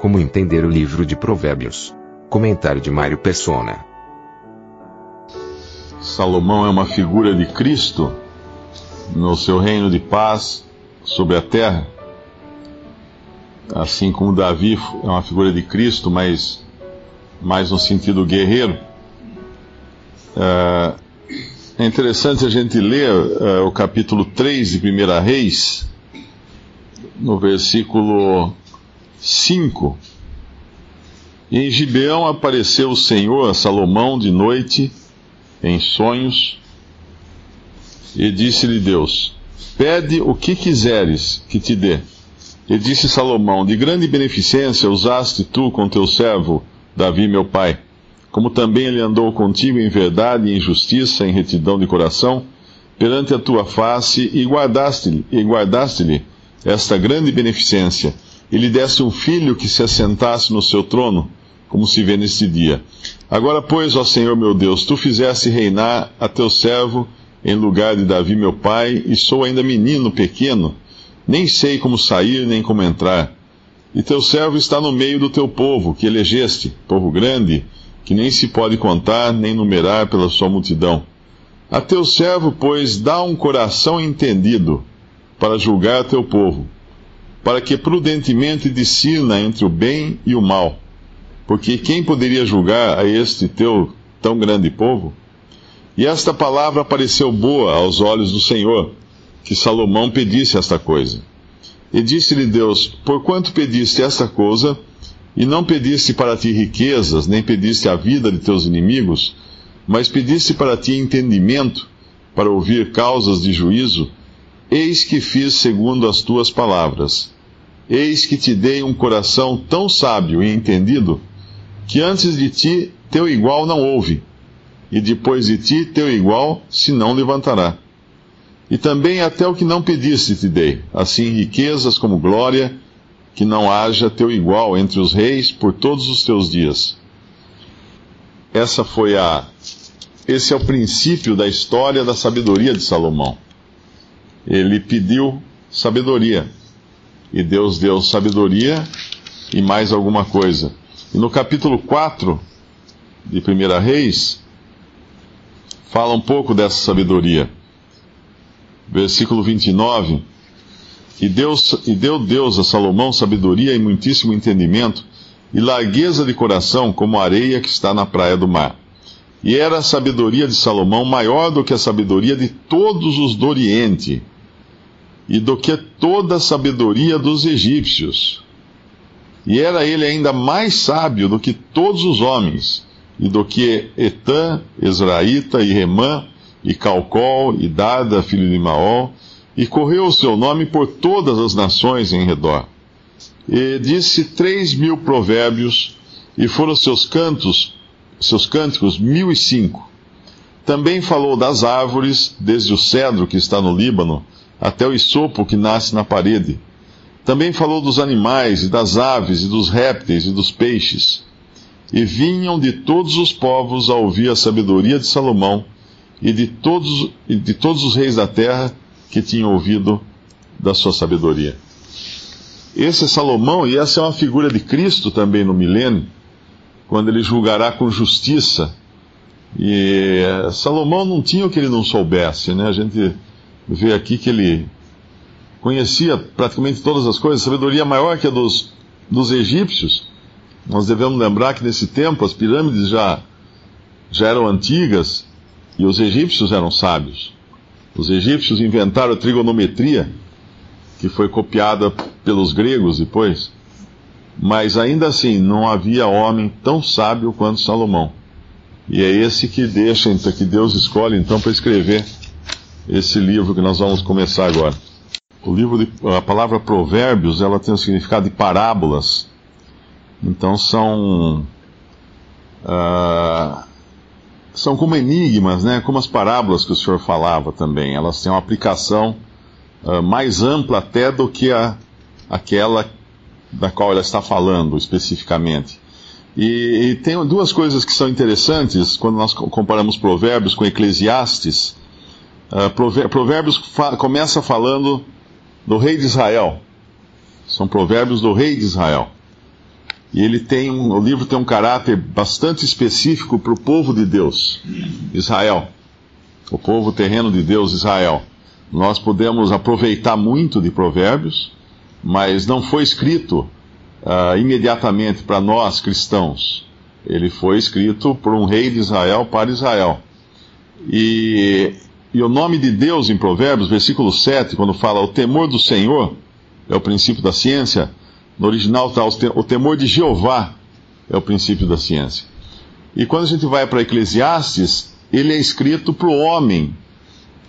Como entender o livro de Provérbios? Comentário de Mário Persona. Salomão é uma figura de Cristo no seu reino de paz sobre a terra. Assim como Davi é uma figura de Cristo, mas mais no sentido guerreiro. É, interessante a gente ler é, o capítulo 3 de 1 Reis, no versículo 5. E em Gibeão apareceu o Senhor a Salomão de noite, em sonhos, e disse-lhe Deus: Pede o que quiseres que te dê. E disse Salomão: De grande beneficência usaste tu com teu servo Davi, meu pai, como também ele andou contigo em verdade e em justiça, em retidão de coração, perante a tua face, e guardaste-lhe, e guardaste-lhe esta grande beneficência, e lhe deste um filho que se assentasse no seu trono, como se vê neste dia. Agora, pois, ó Senhor meu Deus, tu fizeste reinar a teu servo em lugar de Davi, meu pai, e sou ainda menino pequeno, nem sei como sair nem como entrar. E teu servo está no meio do teu povo, que elegeste, povo grande, que nem se pode contar nem numerar pela sua multidão. A teu servo, pois, dá um coração entendido para julgar teu povo, para que prudentemente discirna entre o bem e o mal. Porque quem poderia julgar a este teu tão grande povo? E esta palavra pareceu boa aos olhos do Senhor, que Salomão pedisse esta coisa. E disse-lhe Deus: Porquanto pediste esta coisa, e não pediste para ti riquezas, nem pediste a vida de teus inimigos, mas pediste para ti entendimento, para ouvir causas de juízo, eis que fiz segundo as tuas palavras. Eis que te dei um coração tão sábio e entendido, que antes de ti teu igual não houve, e depois de ti teu igual se não levantará. E também até o que não pediste te dei, assim riquezas como glória, que não haja teu igual entre os reis por todos os teus dias. Essa foi a esse é o princípio da história da sabedoria de Salomão. Ele pediu sabedoria, e Deus deu sabedoria e mais alguma coisa. E no capítulo 4 de 1 Reis, fala um pouco dessa sabedoria versículo 29. E, Deus, e deu Deus a Salomão sabedoria e muitíssimo entendimento, e largueza de coração como a areia que está na praia do mar. E era a sabedoria de Salomão maior do que a sabedoria de todos os do Oriente, e do que toda a sabedoria dos egípcios. E era ele ainda mais sábio do que todos os homens, e do que Etã, Ezraíta e Remã, e Calcol, e Dada, filho de Maol, e correu o seu nome por todas as nações em redor. E disse três mil provérbios, e foram seus cantos, seus cânticos mil e cinco. Também falou das árvores, desde o cedro que está no Líbano, até o isopo que nasce na parede. Também falou dos animais, e das aves, e dos répteis, e dos peixes. E vinham de todos os povos a ouvir a sabedoria de Salomão, e de todos, e de todos os reis da terra que tinham ouvido da sua sabedoria. Esse é Salomão, e essa é uma figura de Cristo também no milênio, quando ele julgará com justiça. E Salomão não tinha o que ele não soubesse, né? A gente vê aqui que ele conhecia praticamente todas as coisas, sabedoria maior que a dos, dos egípcios. Nós devemos lembrar que nesse tempo as pirâmides já, já eram antigas, e os egípcios eram sábios. Os egípcios inventaram a trigonometria, que foi copiada pelos gregos depois. Mas ainda assim, não havia homem tão sábio quanto Salomão. E é esse que deixa, então, que Deus escolhe então para escrever esse livro que nós vamos começar agora. o livro de, a palavra provérbios, ela tem o significado de parábolas. Então são uh, são como enigmas, né? Como as parábolas que o senhor falava também. Elas têm uma aplicação uh, mais ampla até do que a, aquela da qual ela está falando especificamente. E, e, tem duas coisas que são interessantes quando nós comparamos Provérbios com Eclesiastes. Uh, provérbios fa começa falando do rei de Israel. São provérbios do rei de Israel. E ele tem um, o livro tem um caráter bastante específico para o povo de Deus, Israel. O povo terreno de Deus, Israel. Nós podemos aproveitar muito de provérbios, mas não foi escrito uh, imediatamente para nós cristãos. Ele foi escrito por um rei de Israel para Israel. E, e o nome de Deus em Provérbios, versículo 7, quando fala o temor do Senhor, é o princípio da ciência, no original está o temor de Jeová, é o princípio da ciência. E quando a gente vai para Eclesiastes, ele é escrito para o homem,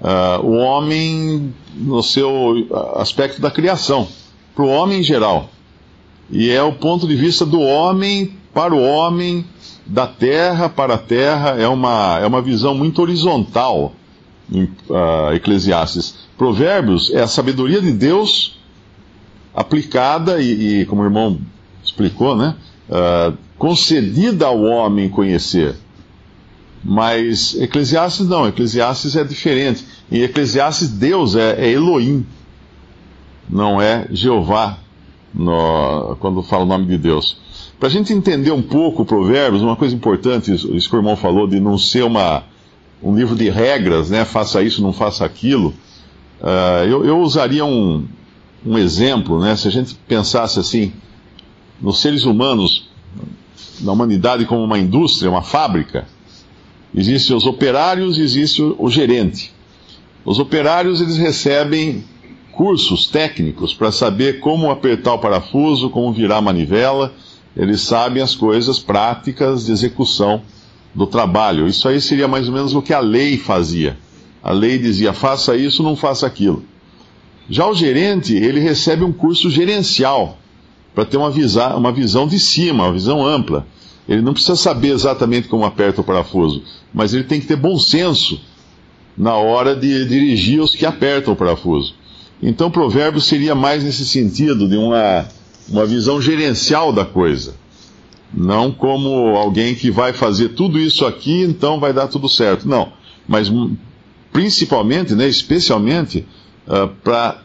uh, o homem no seu aspecto da criação, para o homem em geral. E é o ponto de vista do homem para o homem, da terra para a terra, é uma, é uma visão muito horizontal em uh, Eclesiastes. Provérbios é a sabedoria de Deus aplicada e, e como o irmão explicou, né, uh, concedida ao homem conhecer. Mas Eclesiastes não, Eclesiastes é diferente. Em Eclesiastes, Deus é, é Elohim, não é Jeová no, quando fala o nome de Deus. Para a gente entender um pouco Provérbios, uma coisa importante, isso que o irmão falou, de não ser uma, um livro de regras, né? Faça isso, não faça aquilo. Uh, eu, eu, usaria um, um exemplo, né? Se a gente pensasse assim, nos seres humanos, na humanidade como uma indústria, uma fábrica, existem os operários e existe o, o gerente. Os operários, eles recebem cursos técnicos para saber como apertar o parafuso, como virar a manivela. Eles sabem as coisas práticas de execução do trabalho. Isso aí seria mais ou menos o que a lei fazia. A lei dizia: faça isso, não faça aquilo. Já o gerente, ele recebe um curso gerencial para ter uma, visa, uma visão de cima, uma visão ampla. Ele não precisa saber exatamente como aperta o parafuso, mas ele tem que ter bom senso na hora de dirigir os que apertam o parafuso. Então, provérbio seria mais nesse sentido, de uma, uma visão gerencial da coisa. Não como alguém que vai fazer tudo isso aqui, então vai dar tudo certo. Não. Mas principalmente, né, especialmente, uh, ah, para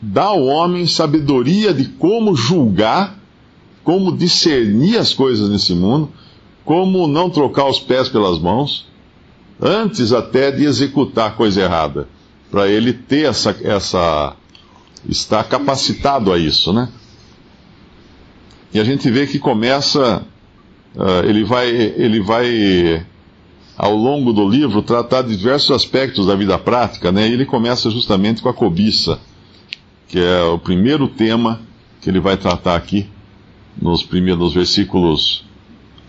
dar ao homem sabedoria de como julgar, como discernir as coisas nesse mundo, como não trocar os pés pelas mãos, antes até de executar coisa errada para ele ter essa, essa. estar capacitado a isso, né? E a gente vê que começa. Uh, ele vai. Ele vai ao longo do livro, tratar de diversos aspectos da vida prática, né? E ele começa justamente com a cobiça, que é o primeiro tema que ele vai tratar aqui, nos primeiros versículos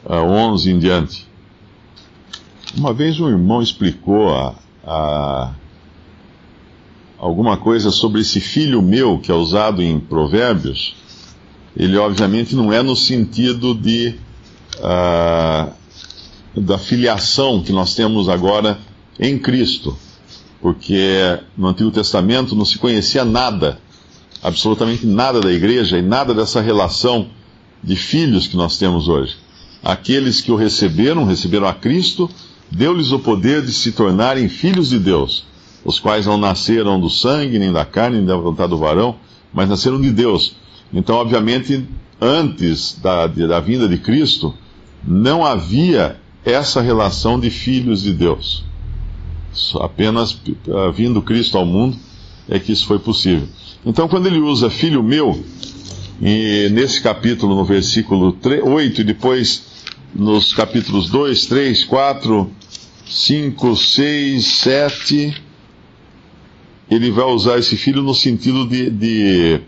uh, ah, 11 em diante. Uma vez um irmão explicou a, a alguma coisa sobre esse filho meu que é usado em Provérbios, ele obviamente não é no sentido de uh, da filiação que nós temos agora em Cristo, porque no Antigo Testamento não se conhecia nada, absolutamente nada da igreja e nada dessa relação de filhos que nós temos hoje. Aqueles que o receberam, receberam a Cristo, deu-lhes o poder de se tornarem filhos de Deus os quais não nasceram do sangue, nem da carne, nem da vontade do varão, mas nasceram de Deus. Então, obviamente, antes da, da vinda de Cristo, não havia essa relação de filhos de Deus. Apenas vindo Cristo ao mundo é que isso foi possível. Então, quando ele usa filho meu, e nesse capítulo, no versículo 3, 8, e depois nos capítulos 2, 3, 4, 5, 6, 7 ele vai usar esse filho no sentido de, de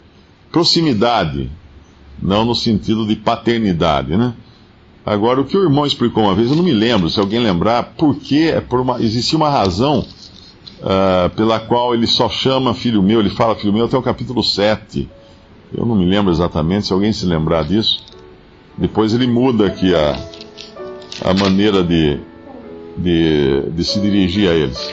proximidade, não no sentido de paternidade, né? Agora, o que o irmão explicou uma vez, eu não me lembro, se alguém lembrar, por uma, existia uma razão uh, pela qual ele só chama filho meu, ele fala filho meu até o capítulo 7. Eu não me lembro exatamente, se alguém se lembrar disso. Depois ele muda aqui a, a maneira de, de, de se dirigir a eles.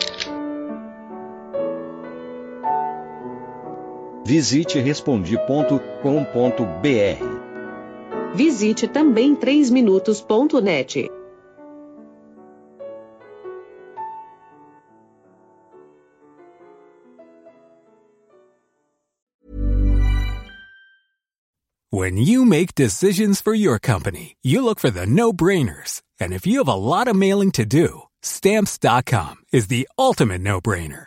Visite respondi.com.br. Visite também 3minutos.net. When you make decisions for your company, you look for the no-brainers. And if you have a lot of mailing to do, stamps.com is the ultimate no-brainer.